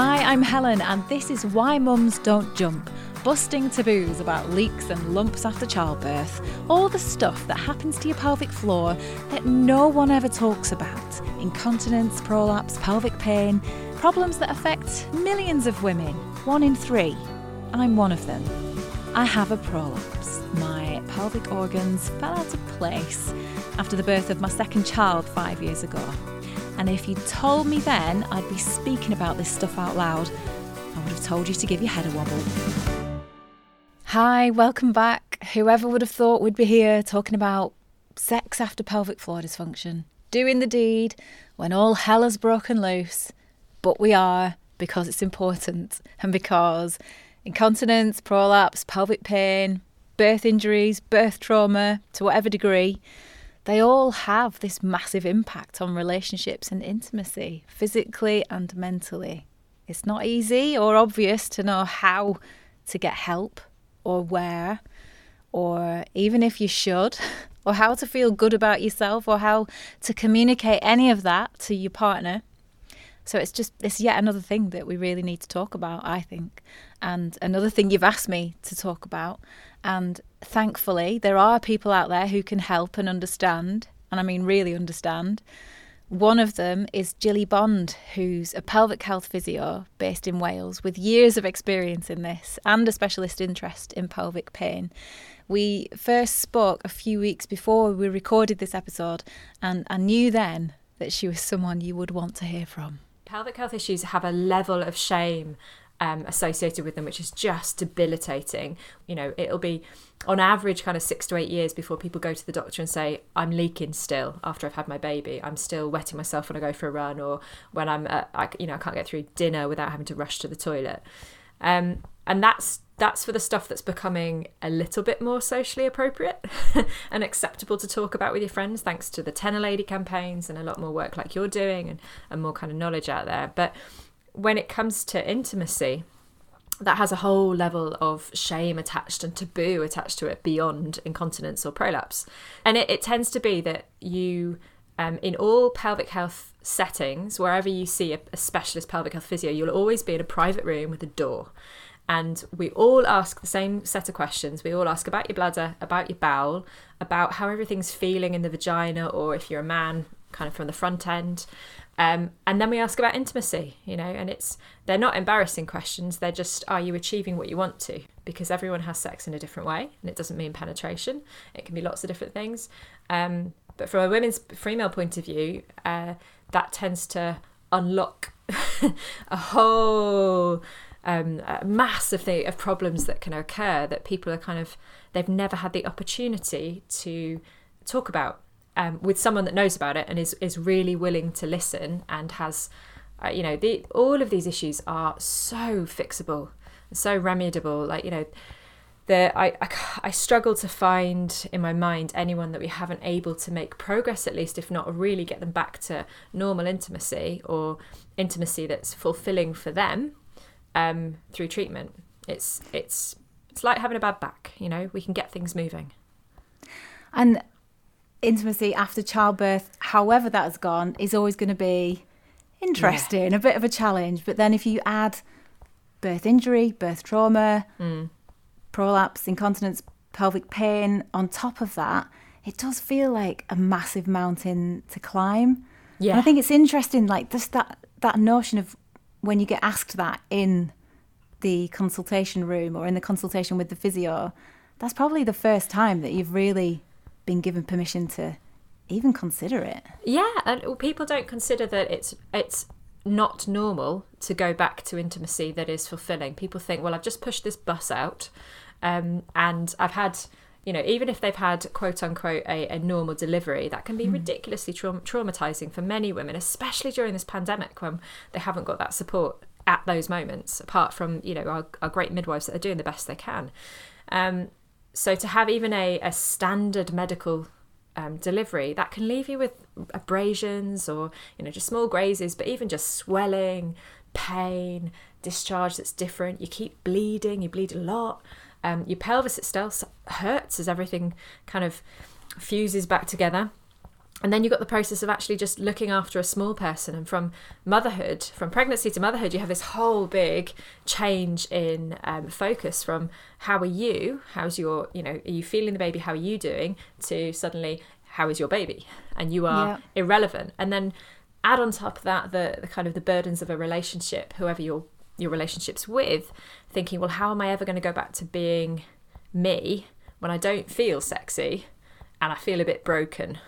Hi, I'm Helen, and this is Why Mums Don't Jump busting taboos about leaks and lumps after childbirth, all the stuff that happens to your pelvic floor that no one ever talks about incontinence, prolapse, pelvic pain, problems that affect millions of women, one in three. I'm one of them. I have a prolapse. My pelvic organs fell out of place after the birth of my second child five years ago. And if you'd told me then I'd be speaking about this stuff out loud, I would have told you to give your head a wobble. Hi, welcome back. Whoever would have thought we'd be here talking about sex after pelvic floor dysfunction, doing the deed when all hell has broken loose. But we are because it's important and because incontinence, prolapse, pelvic pain, birth injuries, birth trauma, to whatever degree, they all have this massive impact on relationships and intimacy, physically and mentally. It's not easy or obvious to know how to get help or where, or even if you should, or how to feel good about yourself, or how to communicate any of that to your partner. So it's just, it's yet another thing that we really need to talk about, I think. And another thing you've asked me to talk about. And thankfully, there are people out there who can help and understand, and I mean really understand. One of them is Jilly Bond, who's a pelvic health physio based in Wales with years of experience in this and a specialist interest in pelvic pain. We first spoke a few weeks before we recorded this episode, and I knew then that she was someone you would want to hear from. Pelvic health issues have a level of shame um, associated with them, which is just debilitating. You know, it'll be on average kind of six to eight years before people go to the doctor and say, I'm leaking still after I've had my baby. I'm still wetting myself when I go for a run or when I'm, uh, I, you know, I can't get through dinner without having to rush to the toilet. Um, and that's that's for the stuff that's becoming a little bit more socially appropriate and acceptable to talk about with your friends, thanks to the TENA Lady campaigns and a lot more work like you're doing and, and more kind of knowledge out there. But when it comes to intimacy, that has a whole level of shame attached and taboo attached to it beyond incontinence or prolapse. And it, it tends to be that you, um, in all pelvic health settings, wherever you see a, a specialist pelvic health physio, you'll always be in a private room with a door. And we all ask the same set of questions. We all ask about your bladder, about your bowel, about how everything's feeling in the vagina, or if you're a man, kind of from the front end. Um, and then we ask about intimacy, you know, and it's they're not embarrassing questions. They're just, are you achieving what you want to? Because everyone has sex in a different way, and it doesn't mean penetration. It can be lots of different things. Um, but from a women's female point of view, uh, that tends to unlock a whole um, a mass of, the, of problems that can occur that people are kind of they've never had the opportunity to talk about um, with someone that knows about it and is is really willing to listen and has uh, you know the all of these issues are so fixable so remediable like you know the I, I, I struggle to find in my mind anyone that we haven't able to make progress at least if not really get them back to normal intimacy or intimacy that's fulfilling for them um, through treatment it's it's it's like having a bad back you know we can get things moving and intimacy after childbirth, however that has gone, is always going to be interesting, yeah. a bit of a challenge. But then if you add birth injury, birth trauma, mm. prolapse, incontinence, pelvic pain on top of that, it does feel like a massive mountain to climb. Yeah. And I think it's interesting, like just that that notion of when you get asked that in the consultation room or in the consultation with the physio, that's probably the first time that you've really been given permission to even consider it. Yeah, and people don't consider that it's it's not normal to go back to intimacy that is fulfilling. People think, well, I've just pushed this bus out, um, and I've had, you know, even if they've had quote unquote a, a normal delivery, that can be mm. ridiculously tra- traumatizing for many women, especially during this pandemic when they haven't got that support at those moments. Apart from you know our, our great midwives that are doing the best they can. Um, so to have even a, a standard medical um, delivery that can leave you with abrasions or you know just small grazes but even just swelling pain discharge that's different you keep bleeding you bleed a lot um, your pelvis itself hurts as everything kind of fuses back together. And then you've got the process of actually just looking after a small person. And from motherhood from pregnancy to motherhood you have this whole big change in um, focus from how are you? How's your you know are you feeling the baby? How are you doing? To suddenly how is your baby? And you are Yeah. irrelevant. And then add on top of that the, the kind of the burdens of a relationship whoever your your relationships with thinking well how am i ever going to go back to being me when i don't feel sexy and i feel a bit broken?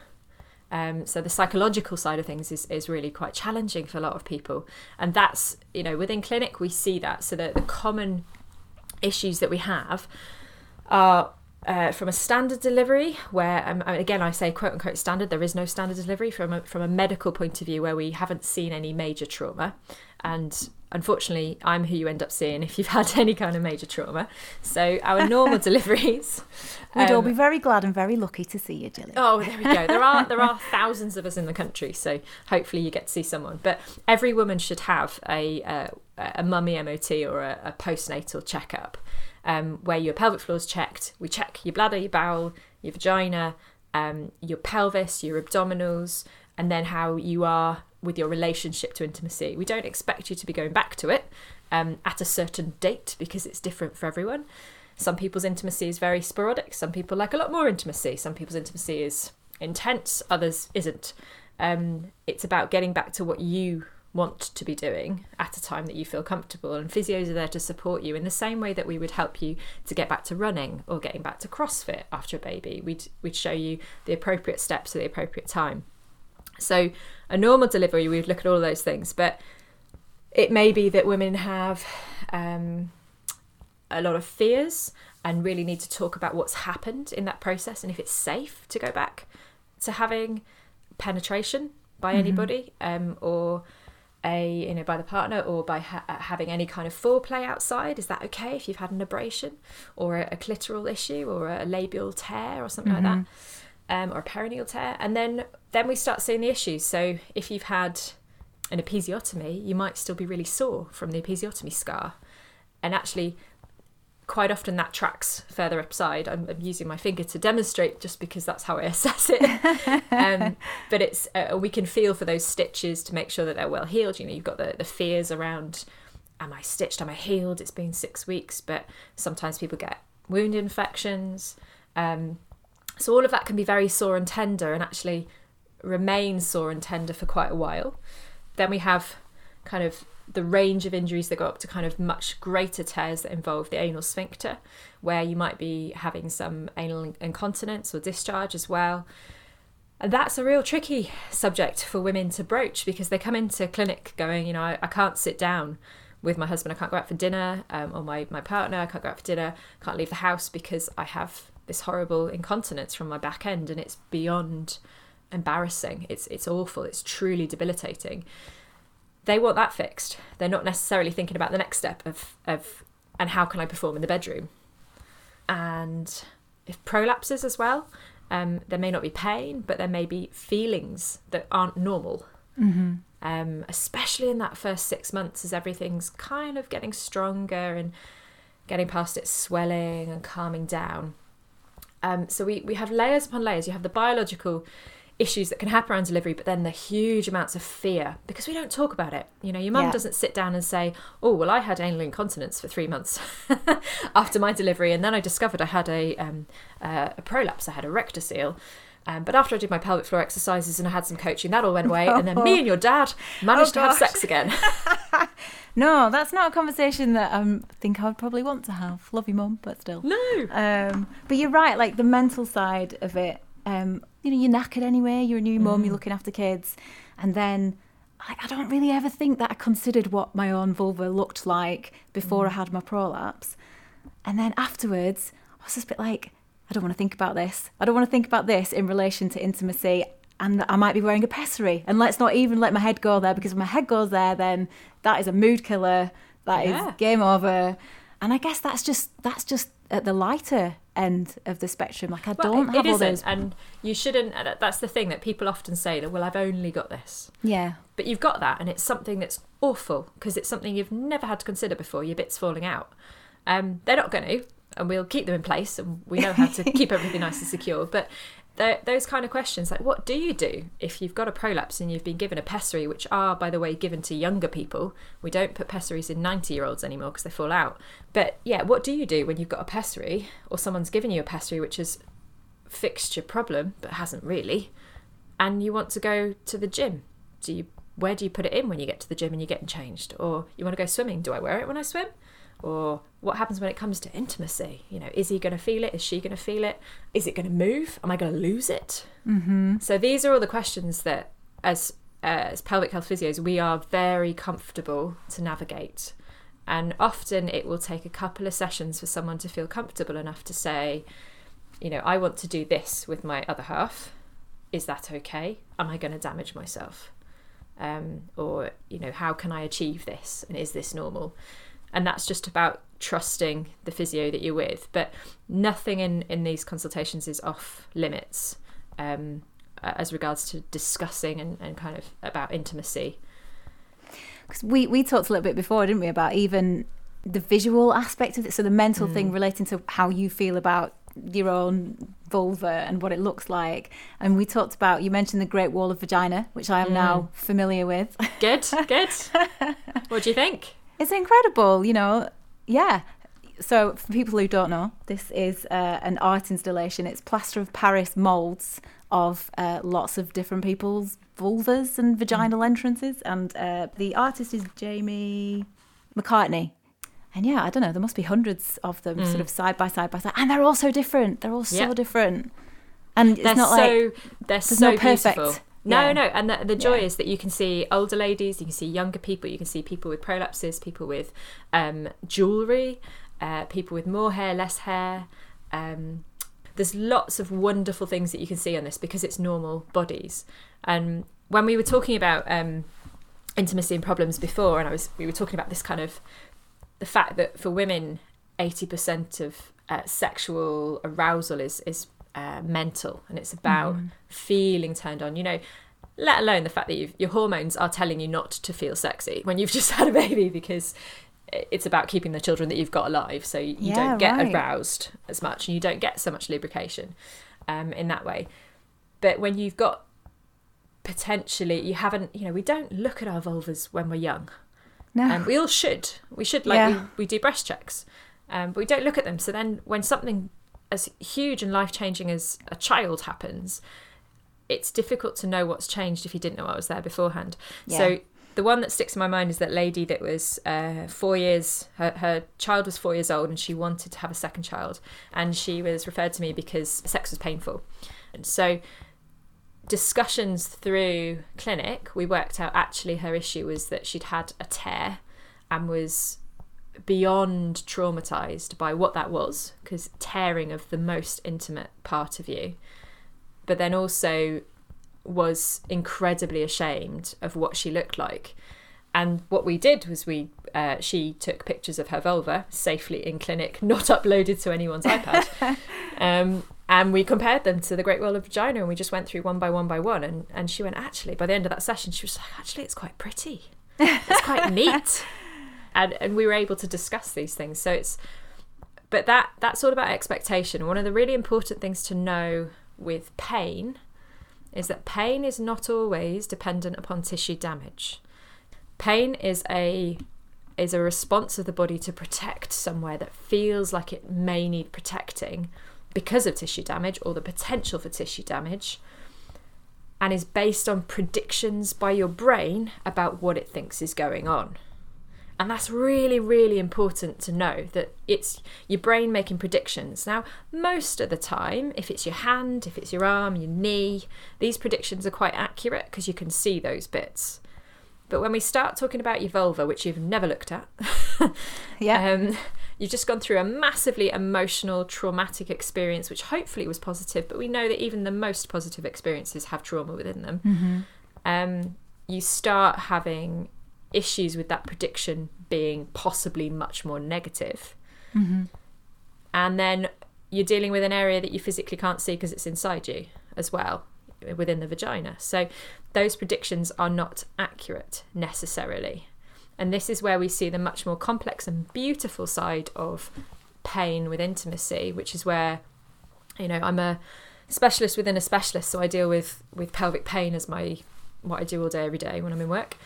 Um, so the psychological side of things is, is really quite challenging for a lot of people. And that's you know within clinic we see that. So the, the common issues that we have are uh, from a standard delivery, where um, again I say quote unquote standard, there is no standard delivery from a, from a medical point of view where we haven't seen any major trauma, and unfortunately I'm who you end up seeing if you've had any kind of major trauma. So our normal deliveries, We'd all um, be very glad and very lucky to see you, Gillian. Oh, there we go. There are there are thousands of us in the country, so hopefully you get to see someone. But every woman should have a uh, a mummy MOT or a, a postnatal checkup, um, where your pelvic floor is checked. We check your bladder, your bowel, your vagina, um, your pelvis, your abdominals, and then how you are with your relationship to intimacy. We don't expect you to be going back to it um, at a certain date because it's different for everyone. Some people's intimacy is very sporadic. Some people like a lot more intimacy. Some people's intimacy is intense. Others isn't. Um, it's about getting back to what you want to be doing at a time that you feel comfortable. And physios are there to support you in the same way that we would help you to get back to running or getting back to CrossFit after a baby. We'd we'd show you the appropriate steps at the appropriate time. So a normal delivery, we would look at all of those things, but it may be that women have um, a lot of fears and really need to talk about what's happened in that process and if it's safe to go back to having penetration by anybody um, or a you know by the partner or by ha- having any kind of foreplay outside. Is that okay if you've had an abrasion or a, a clitoral issue or a labial tear or something like that? Um, or a perineal tear? And then then we start seeing the issues. So if you've had an episiotomy you might still be really sore from the episiotomy scar. And actually quite often that tracks further upside. I'm, I'm using my finger to demonstrate just because that's how i assess it. Um, but it's uh, we can feel for those stitches to make sure that they're well healed. You know you've got the, the fears around am i stitched? Am i healed? It's been six weeks but sometimes people get wound infections. Um, so all of that can be very sore and tender. And actually remain sore and tender for quite a while. Then we have kind of the range of injuries that go up to kind of much greater tears that involve the anal sphincter, where you might be having some anal incontinence or discharge as well. And that's a real tricky subject for women to broach because they come into clinic going, you know, I, I can't sit down with my husband, I can't go out for dinner, um, or my, my partner, I can't go out for dinner, can't leave the house because I have this horrible incontinence from my back end and it's beyond embarrassing. It's it's awful. It's truly debilitating they want that fixed. They're not necessarily thinking about the next step of, of and how can I perform in the bedroom. And if prolapses as well, um, there may not be pain, but there may be feelings that aren't normal. Mm-hmm. Um, especially in that first six months as everything's kind of getting stronger and getting past its swelling and calming down. Um, so we, we have layers upon layers. You have the biological issues that can happen around delivery, but then the huge amounts of fear because we don't talk about it. You know, your mum Yeah. doesn't sit down and say, "Oh, well, I had anal incontinence for three months after my delivery, and then I discovered I had a um, uh, a prolapse. I had a rectocele." Um, but after I did my pelvic floor exercises and I had some coaching, that all went away. And then me and your dad managed to have sex again. No, that's not a conversation that I think I would probably want to have. Love you, mum, but still. no. Um, but you're right, like the mental side of it. Um, you know, you're knackered anyway. You're a new mum. You're mm. looking after kids, and then like, I don't really ever think that I considered what my own vulva looked like before I mm. had my prolapse, and then afterwards, I was just a bit like, I don't want to think about this. I don't want to think about this in relation to intimacy. And I might be wearing a pessary. And let's not even let my head go there because if my head goes there, then that is a mood killer. That is Yeah. game over. And I guess that's just that's just at the lighter end of the spectrum. Like I Well, don't it- have it all those. and you shouldn't. That's the thing that people often say that. Well, I've only got this. Yeah, But you've got that, and it's something that's awful because it's something you've never had to consider before. Your bits falling out. Um, they're not going to, and we'll keep them in place, and we know how to keep everything nice and secure. But those kind of questions, like what do you do if you've got a prolapse and you've been given a pessary, which are, by the way, given to younger people? We don't put pessaries in 90 year olds anymore because they fall out. But yeah, what do you do when you've got a pessary or someone's given you a pessary which has fixed your problem but hasn't really, and you want to go to the gym? Do you where do you put it in when you get to the gym and you're getting changed? Or you want to go swimming? Do I wear it when I swim? Or what happens when it comes to intimacy? You know, is he going to feel it? Is she going to feel it? Is it going to move? Am I going to lose it? Mm-hmm. So these are all the questions that, as uh, as pelvic health physios, we are very comfortable to navigate. And often it will take a couple of sessions for someone to feel comfortable enough to say, you know, I want to do this with my other half. Is that okay? Am I going to damage myself? Um, or, you know, how can I achieve this? And is this normal? And that's just about trusting the physio that you're with. But nothing in in these consultations is off limits um, as regards to discussing and, and kind of about intimacy. Because we we talked a little bit before didn't we about even the visual aspect of it? So the mental mm. thing relating to how you feel about your own vulva and what it looks like. And we talked about you mentioned the great wall of vagina which i am mm. now familiar with. Good good. What do you think it's incredible, you know. Yeah. So, for people who don't know, this is uh, an art installation. It's plaster of Paris molds of uh, lots of different people's vulvas and vaginal entrances. And uh, the artist is Jamie McCartney. And yeah, I don't know, there must be hundreds of them mm. sort of side by side by side. And they're all so different. They're all so yep. different. And it's they're not so, like they're so no perfect. Beautiful. No, yeah. no, and the, the joy yeah. is that you can see older ladies, you can see younger people, you can see people with prolapses, people with um, jewelry, uh, people with more hair, less hair. Um, there's lots of wonderful things that you can see on this because it's normal bodies. And when we were talking about um, intimacy and problems before, and I was we were talking about this kind of the fact that for women, eighty percent of uh, sexual arousal is is uh, mental and it's about mm. feeling turned on. You know, let alone the fact that your hormones are telling you not to feel sexy when you've just had a baby because it's about keeping the children that you've got alive so you yeah, don't get right. aroused as much and you don't get so much lubrication um, in that way but when you've got potentially you haven't you know we don't look at our vulvas when we're young no and um, we all should we should like yeah. we, we do breast checks um, but we don't look at them so then when something as huge and life changing as a child happens, it's difficult to know what's changed if you didn't know I was there beforehand. Yeah. So the one that sticks in my mind is that lady that was uh, four years her, her child was four years old and she wanted to have a second child and she was referred to me because sex was painful and so discussions through clinic we worked out actually her issue was that she'd had a tear and was beyond traumatized by what that was because tearing of the most intimate part of you but then also was incredibly ashamed of what she looked like. And what we did was we uh, she took pictures of her vulva safely in clinic not uploaded to anyone's ipad. Um, and we compared them to the great wall of vagina and we just went through one by one by one and, and she went actually by the end of that session she was like actually it's quite pretty. It's quite neat and and we were able to discuss these things. So it's but that that's all about expectation. One of the really important things to know with pain is that pain is not always dependent upon tissue damage. Pain is a is a response of the body to protect somewhere that feels like it may need protecting because of tissue damage or the potential for tissue damage and is based on predictions by your brain about what it thinks is going on. And that's really, really important to know that it's your brain making predictions. Now, most of the time, if it's your hand, if it's your arm, your knee, these predictions are quite accurate because you can see those bits. But when we start talking about your vulva, which you've never looked at, yeah. Um, you've just gone through a massively emotional, traumatic experience, which hopefully was positive, but we know that even the most positive experiences have trauma within them. Mm-hmm. Um, you start having issues with that prediction being possibly much more negative. Mm-hmm. And then you're dealing with an area that you physically can't see because it's inside you as well, within the vagina. So those predictions are not accurate necessarily. And this is where we see the much more complex and beautiful side of pain with intimacy, which is where, you know, I'm a specialist within a specialist, so I deal with with pelvic pain as my what I do all day every day when I'm in work.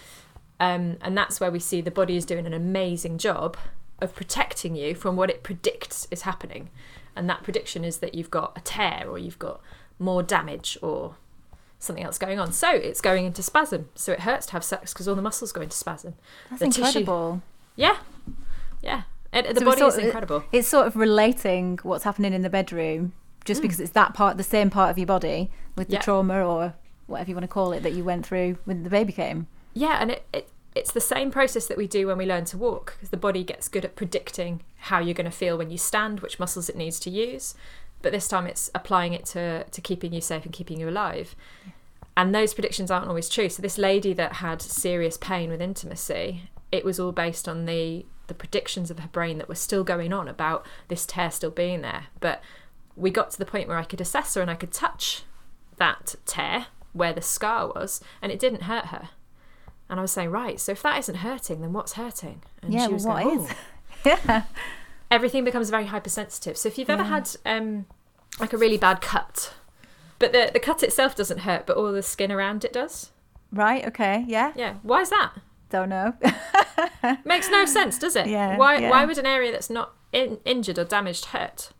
Um, and that's where we see the body is doing an amazing job of protecting you from what it predicts is happening. And that prediction is that you've got a tear or you've got more damage or something else going on. So it's going into spasm. So it hurts to have sex because all the muscles go into spasm. That's The tissue- incredible. Yeah, yeah. And the So body is sort of- incredible. It's sort of relating what's happening in the bedroom just because it's that part, the same part of your body with the Mm. Yeah. trauma or whatever you want to call it that you went through when the baby came. Yeah, and it, it it's the same process that we do when we learn to walk because the body gets good at predicting how you're going to feel when you stand, which muscles it needs to use. But this time it's applying it to to keeping you safe and keeping you alive. And those predictions aren't always true. So this lady that had serious pain with intimacy, it was all based on the the predictions of her brain that were still going on about this tear still being there. But we got to the point where I could assess her and I could touch that tear where the scar was, and it didn't hurt her. And I was saying, right, so if that isn't hurting, then what's hurting? And Yeah, she was what going, is? Yeah. Everything becomes very hypersensitive. So if you've ever had um, like a really bad cut, but the, the cut itself doesn't hurt, but all the skin around it does. Right, okay, yeah. Yeah. Why is that? Don't know. Makes no sense, does it? Yeah, Why yeah. why would an area that's not in, injured or damaged hurt?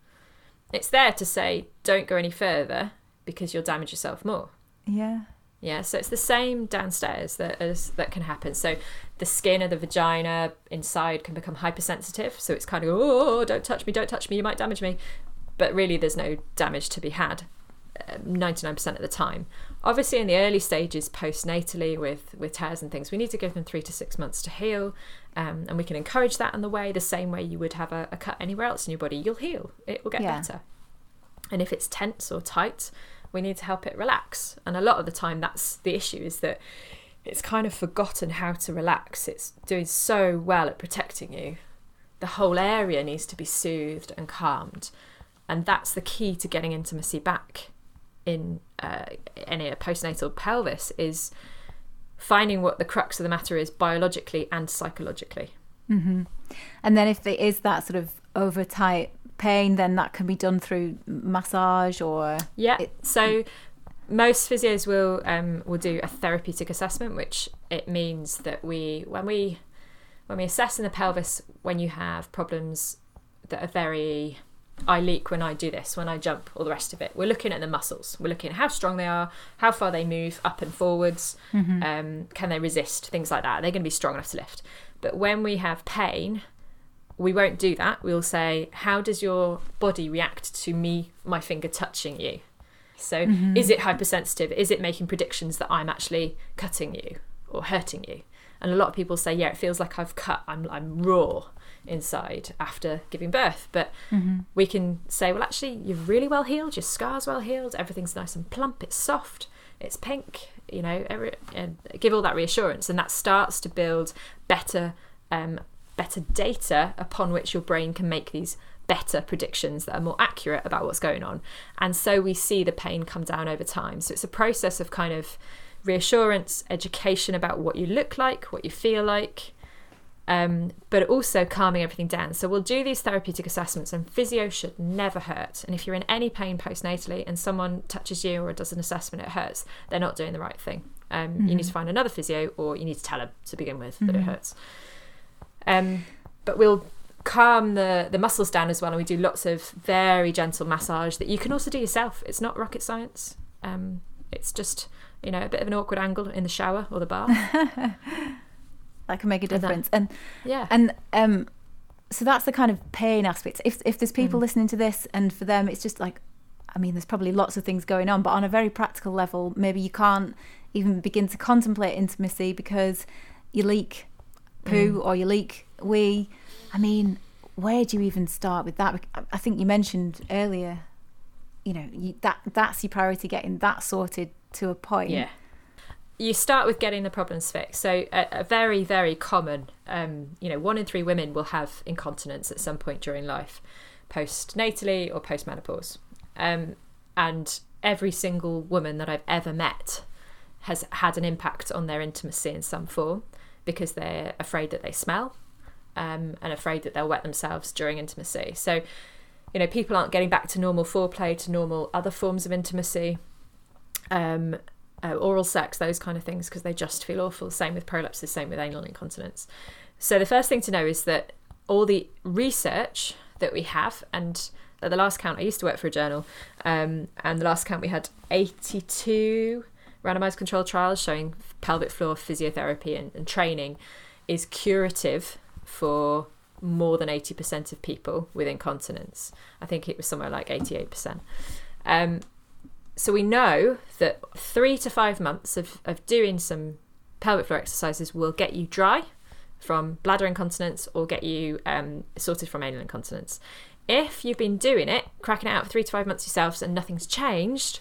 It's there to say don't go any further because you'll damage yourself more. yeah. Yeah, so it's the same downstairs that is that can happen. So the skin of the vagina inside can become hypersensitive. So it's kind of oh, don't touch me, don't touch me, you might damage me. But really, there's no damage to be had. Ninety nine percent of the time. Obviously, in the early stages, postnatally with with tears and things, we need to give them three to six months to heal, um, and we can encourage that in the way the same way you would have a, a cut anywhere else in your body. You'll heal. It will get Yeah. better. And if it's tense or tight, we need to help it relax. And a lot of the time, that's the issue is that it's kind of forgotten how to relax. It's doing so well at protecting you. The whole area needs to be soothed and calmed. And that's the key to getting intimacy back in uh, any postnatal pelvis is finding what the crux of the matter is biologically and psychologically. And then if there is that sort of over tight pain, then that can be done through massage or Yeah. It- so most physios will um, will do a therapeutic assessment, which it means that we when we when we assess in the pelvis when you have problems that are very I leak when I do this, when I jump, all the rest of it. We're looking at the muscles. We're looking at how strong they are, how far they move up and forwards, um, can they resist, things like that. They're going to be strong enough to lift. But when we have pain, we won't do that. We'll say, how does your body react to me, my finger touching you? So, is it hypersensitive? Is it making predictions that I'm actually cutting you or hurting you? And a lot of people say, yeah, it feels like I've cut. I'm, I'm raw inside after giving birth. But we can say, well, actually, you're really well healed. Your scar's well healed. Everything's nice and plump. It's soft. It's pink. You know, every, and give all that reassurance, and that starts to build better, um, better data upon which your brain can make these better predictions that are more accurate about what's going on. And so we see the pain come down over time. So it's a process of kind of reassurance, education about what you look like, what you feel like, um, but also calming everything down. So we'll do these therapeutic assessments, and physio should never hurt. And if you're in any pain postnatally and someone touches you or does an assessment, it hurts, they're not doing the right thing. Um, You need to find another physio, or you need to tell them to begin with that it hurts. Um, but we'll calm the the muscles down as well, and we do lots of very gentle massage that you can also do yourself. It's not rocket science. Um, it's just you know a bit of an awkward angle in the shower or the bath. that can make a difference. And yeah. and um so that's the kind of pain aspect. If if there's people listening to this and for them it's just like I mean there's probably lots of things going on, but on a very practical level, maybe you can't even begin to contemplate intimacy because you leak poo or you leak wee. I mean, where do you even start with that? I- I think you mentioned earlier, you know, you, that that's your priority getting that sorted to a point. Yeah. You start with getting the problems fixed. So, a, a very, very common, um, you know, one in three women will have incontinence at some point during life, postnatally or postmenopause. Um, and every single woman that I've ever met has had an impact on their intimacy in some form because they're afraid that they smell um, and afraid that they'll wet themselves during intimacy. So, you know, people aren't getting back to normal foreplay, to normal other forms of intimacy, um, uh, oral sex, those kind of things, because they just feel awful. Same with prolapses, same with anal incontinence. So the first thing to know is that all the research that we have, and at the last count, I used to work for a journal, um, and the last count we had 82 randomized controlled trials showing pelvic floor physiotherapy and, and training is curative for more than 80% of people with incontinence. I think it was somewhere like 88%. Um, so we know that three to five months of, of doing some pelvic floor exercises will get you dry from bladder incontinence or get you um, sorted from anal incontinence. If you've been doing it, cracking it out for three to five months yourselves and nothing's changed,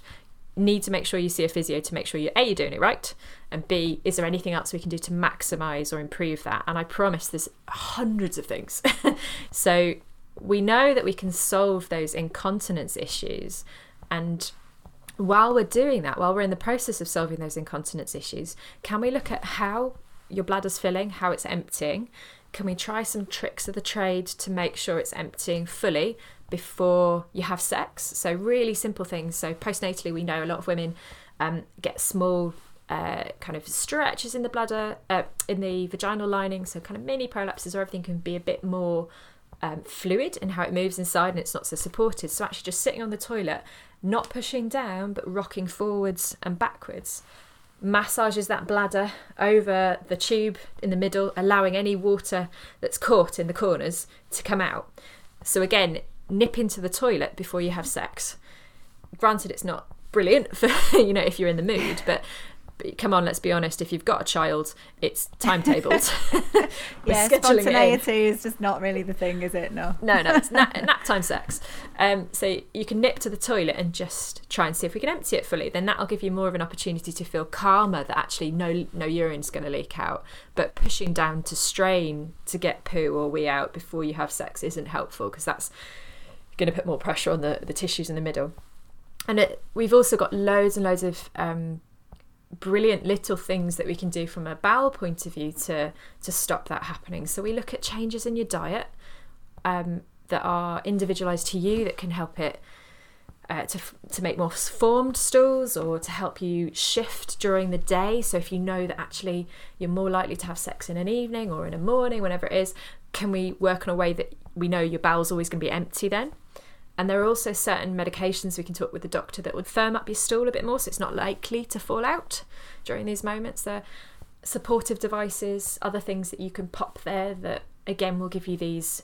need to make sure you see a physio to make sure you're A, you're doing it right, and B, is there anything else we can do to maximize or improve that? And I promise there's hundreds of things. so we know that we can solve those incontinence issues. And while we're doing that, while we're in the process of solving those incontinence issues, can we look at how your bladder's filling, how it's emptying? Can we try some tricks of the trade to make sure it's emptying fully before you have sex. So, really simple things. So, postnatally, we know a lot of women um, get small uh, kind of stretches in the bladder, uh, in the vaginal lining. So, kind of mini prolapses, or everything can be a bit more um, fluid in how it moves inside and it's not so supported. So, actually, just sitting on the toilet, not pushing down, but rocking forwards and backwards massages that bladder over the tube in the middle, allowing any water that's caught in the corners to come out. So, again, nip into the toilet before you have sex. Granted, it's not brilliant for you know if you're in the mood, but, but come on, let's be honest. If you've got a child, it's timetabled. yeah, spontaneity is just not really the thing, is it? No, no, no. It's nap, nap time sex. Um, so you can nip to the toilet and just try and see if we can empty it fully. Then that'll give you more of an opportunity to feel calmer. That actually no no urine's going to leak out. But pushing down to strain to get poo or wee out before you have sex isn't helpful because that's going to put more pressure on the, the tissues in the middle. And it, we've also got loads and loads of um, brilliant little things that we can do from a bowel point of view to to stop that happening. So we look at changes in your diet um, that are individualized to you that can help it uh, to to make more formed stools or to help you shift during the day. So if you know that actually you're more likely to have sex in an evening or in a morning, whenever it is, can we work on a way that we know your bowel's always going to be empty then? And there are also certain medications we can talk with the doctor that would firm up your stool a bit more so it's not likely to fall out during these moments. There are supportive devices, other things that you can pop there that again will give you these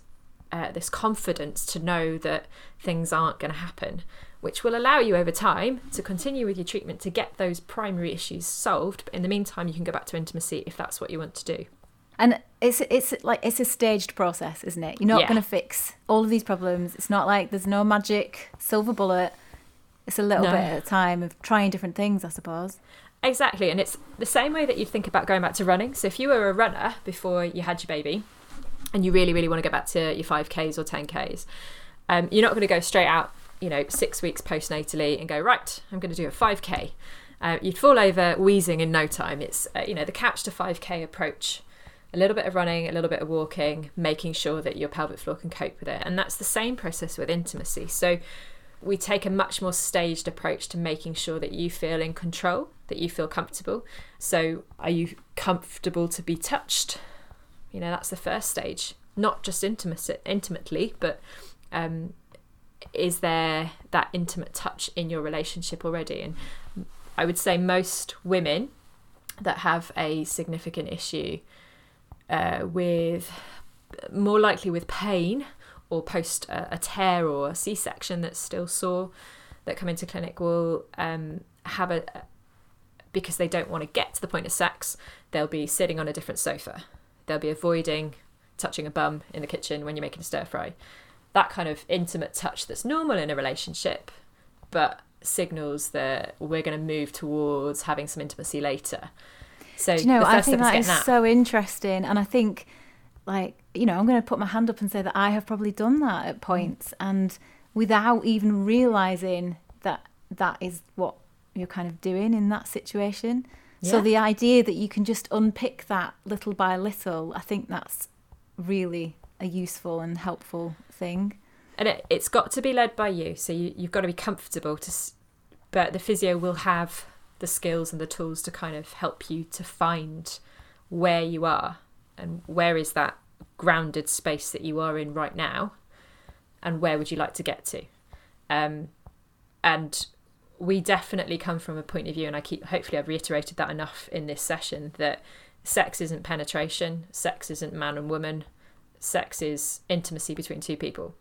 uh, this confidence to know that things aren't going to happen, which will allow you over time to continue with your treatment to get those primary issues solved. But in the meantime, you can go back to intimacy if that's what you want to do. And it's it's like it's a staged process, isn't it? You're not Yeah. going to fix all of these problems. It's not like there's no magic silver bullet. It's a little No. bit at a time of trying different things, I suppose. Exactly, and it's the same way that you think about going back to running. So if you were a runner before you had your baby, and you really, really want to go back to your five Ks or ten Ks, um, you're not going to go straight out, you know, six weeks postnatally and go right. I'm going to do a five K. Uh, you'd fall over wheezing in no time. It's uh, you know the couch to five K approach. A little bit of running, a little bit of walking, making sure that your pelvic floor can cope with it, and that's the same process with intimacy. So we take a much more staged approach to making sure that you feel in control, that you feel comfortable. So, are you comfortable to be touched? You know, that's the first stage. Not just intimacy, intimately, but um, is there that intimate touch in your relationship already? And I would say most women that have a significant issue uh, with more likely with pain or post a, a tear or a C-section that's still sore that come into clinic will um, have a because they don't want to get to the point of sex they'll be sitting on a different sofa. They'll be avoiding touching a bum in the kitchen when you're making a stir fry. That kind of intimate touch that's normal in a relationship but signals that we're going to move towards having some intimacy later so Do you know, I think that is that. so interesting. And I think, like, you know, I'm going to put my hand up and say that I have probably done that Mm. at points and without even realizing that that is what you're kind of doing in that situation. So the idea that you can just unpick that little by little, I think that's really a useful and helpful thing. and it, it's got to be led by you. So you, you've got to be comfortable to, but the physio will have the skills and the tools to kind of help you to find where you are and where is that grounded space that you are in right now and where would you like to get to. Um, and we definitely come from a point of view and i keep hopefully i've reiterated that enough in this session that sex isn't penetration sex isn't man and woman sex is intimacy between two people.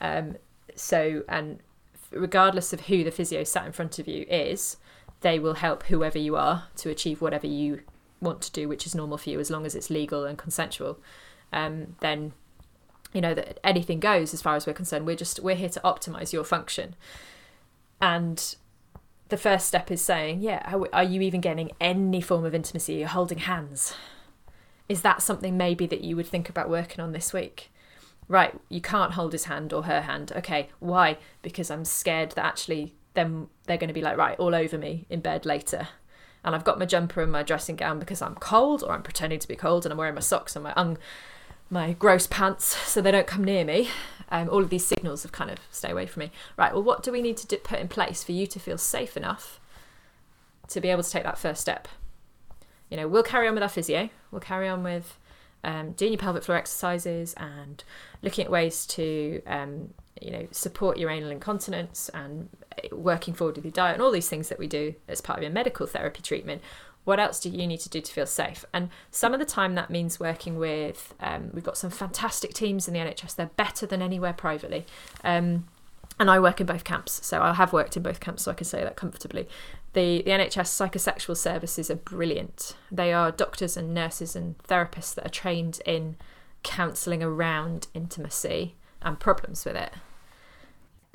Um, so and regardless of who the physio sat in front of you is they will help whoever you are to achieve whatever you want to do, which is normal for you, as long as it's legal and consensual. Um, then you know that anything goes as far as we're concerned. We're just we're here to optimize your function, and the first step is saying, yeah, are you even getting any form of intimacy? You're holding hands. Is that something maybe that you would think about working on this week? Right, you can't hold his hand or her hand. Okay, why? Because I'm scared that actually then they're going to be like, right, all over me in bed later. And I've got my jumper and my dressing gown because I'm cold or I'm pretending to be cold and I'm wearing my socks and my un- my gross pants so they don't come near me. Um, all of these signals have kind of stay away from me. Right, well, what do we need to put in place for you to feel safe enough to be able to take that first step? You know, we'll carry on with our physio, we'll carry on with um, doing your pelvic floor exercises and looking at ways to um, you know support your anal incontinence and working forward with your diet and all these things that we do as part of your medical therapy treatment what else do you need to do to feel safe? And some of the time that means working with um, we've got some fantastic teams in the nhs they're better than anywhere privately. Um, and i work in both camps so i have worked in both camps so i can say that comfortably. The, the nhs psychosexual services are brilliant. They are doctors and nurses and therapists that are trained in counselling around intimacy and problems with it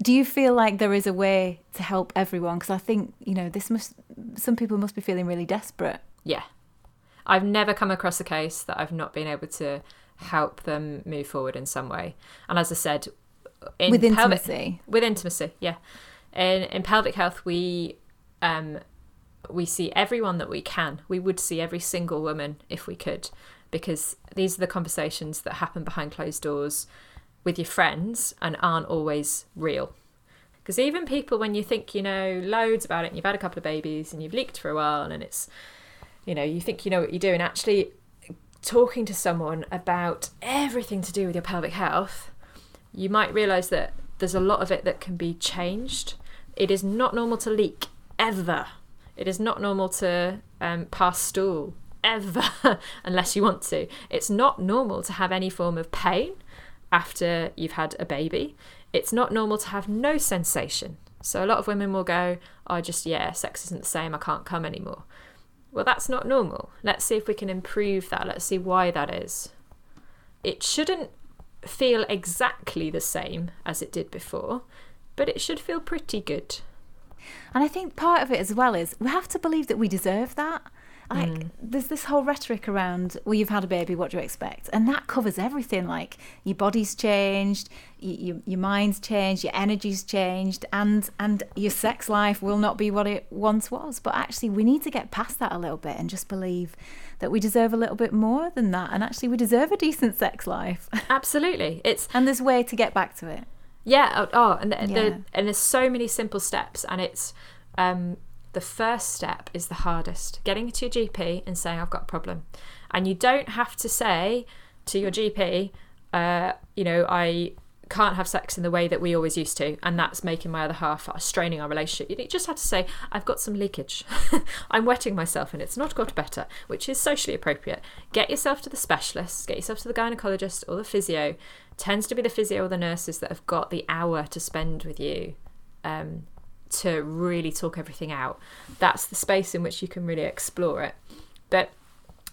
do you feel like there is a way to help everyone? Because i think you know this must some people must be feeling really desperate. Yeah. I've never come across a case that i've not been able to help them move forward in some way. And as i said in with intimacy? Pelvic, with intimacy yeah. In, in pelvic health we um we see everyone that we can. We would see every single woman if we could because these are the conversations that happen behind closed doors with your friends and aren't always real. Because even people, when you think you know loads about it and you've had a couple of babies and you've leaked for a while and it's, you know, you think you know what you're doing, actually talking to someone about everything to do with your pelvic health, you might realize that there's a lot of it that can be changed. It is not normal to leak ever. It is not normal to um, pass stool ever, unless you want to. It's not normal to have any form of pain after you've had a baby. It's not normal to have no sensation. So a lot of women will go, "I oh, just yeah, sex isn't the same. I can't come anymore." Well, that's not normal. Let's see if we can improve that. Let's see why that is. It shouldn't feel exactly the same as it did before, but it should feel pretty good. And I think part of it as well is we have to believe that we deserve that. Like, mm. there's this whole rhetoric around, well, you've had a baby, what do you expect? And that covers everything. Like, your body's changed, your, your mind's changed, your energy's changed, and, and your sex life will not be what it once was. But actually, we need to get past that a little bit and just believe that we deserve a little bit more than that. And actually, we deserve a decent sex life. Absolutely. It's And there's way to get back to it. Yeah. Oh, oh and, the, yeah. The, and there's so many simple steps, and it's. Um, the first step is the hardest getting to your GP and saying, I've got a problem. And you don't have to say to your GP, uh, you know, I can't have sex in the way that we always used to, and that's making my other half straining our relationship. You just have to say, I've got some leakage. I'm wetting myself and it's not got better, which is socially appropriate. Get yourself to the specialist, get yourself to the gynecologist or the physio. It tends to be the physio or the nurses that have got the hour to spend with you um, to really talk everything out. That's the space in which you can really explore it. But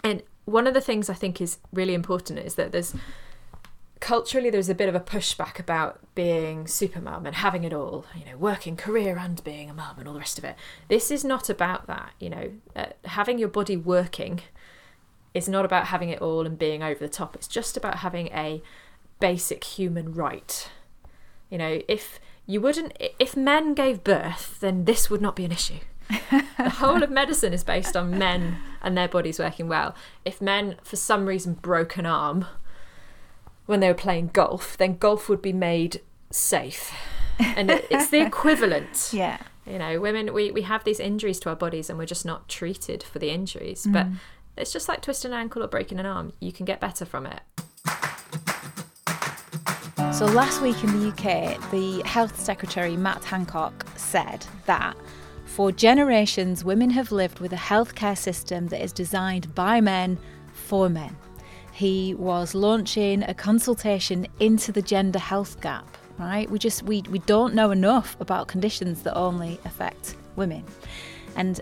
and one of the things I think is really important is that there's culturally there's a bit of a pushback about being super mum and having it all you know working career and being a mum and all the rest of it this is not about that you know uh, having your body working is not about having it all and being over the top it's just about having a basic human right you know if you wouldn't if men gave birth then this would not be an issue the whole of medicine is based on men and their bodies working well if men for some reason broke an arm when they were playing golf then golf would be made safe. And it's the equivalent. Yeah. You know, women, we, we have these injuries to our bodies and we're just not treated for the injuries. But Mm. it's just like twisting an ankle or breaking an arm. You can get better from it. So last week in the UK, the Health Secretary Matt Hancock said that for generations, women have lived with a healthcare system that is designed by men for men. He was launching a consultation into the gender health gap, right? We just we, we don't know enough about conditions that only affect women. And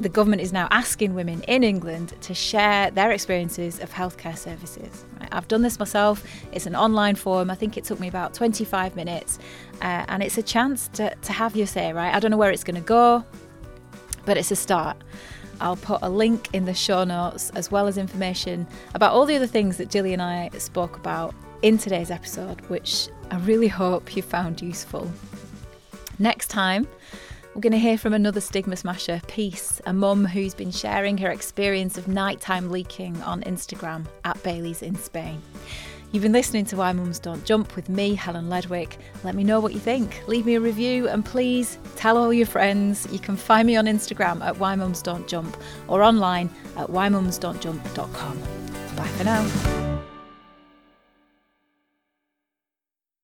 the government is now asking women in England to share their experiences of healthcare services. I've done this myself. It's an online form. I think it took me about 25 minutes. Uh, and it's a chance to, to have your say, right? I don't know where it's going to go, but it's a start. I'll put a link in the show notes as well as information about all the other things that Jilly and I spoke about in today's episode, which I really hope you found useful. Next time, we're going to hear from another stigma smasher, Peace, a mum who's been sharing her experience of nighttime leaking on Instagram at Bailey's in Spain. You've been listening to Why Mums Don't Jump with me, Helen Ledwick. Let me know what you think. Leave me a review and please tell all your friends. You can find me on Instagram at Why Mums Don't Jump or online at whymumsdon'tjump.com. Bye for now.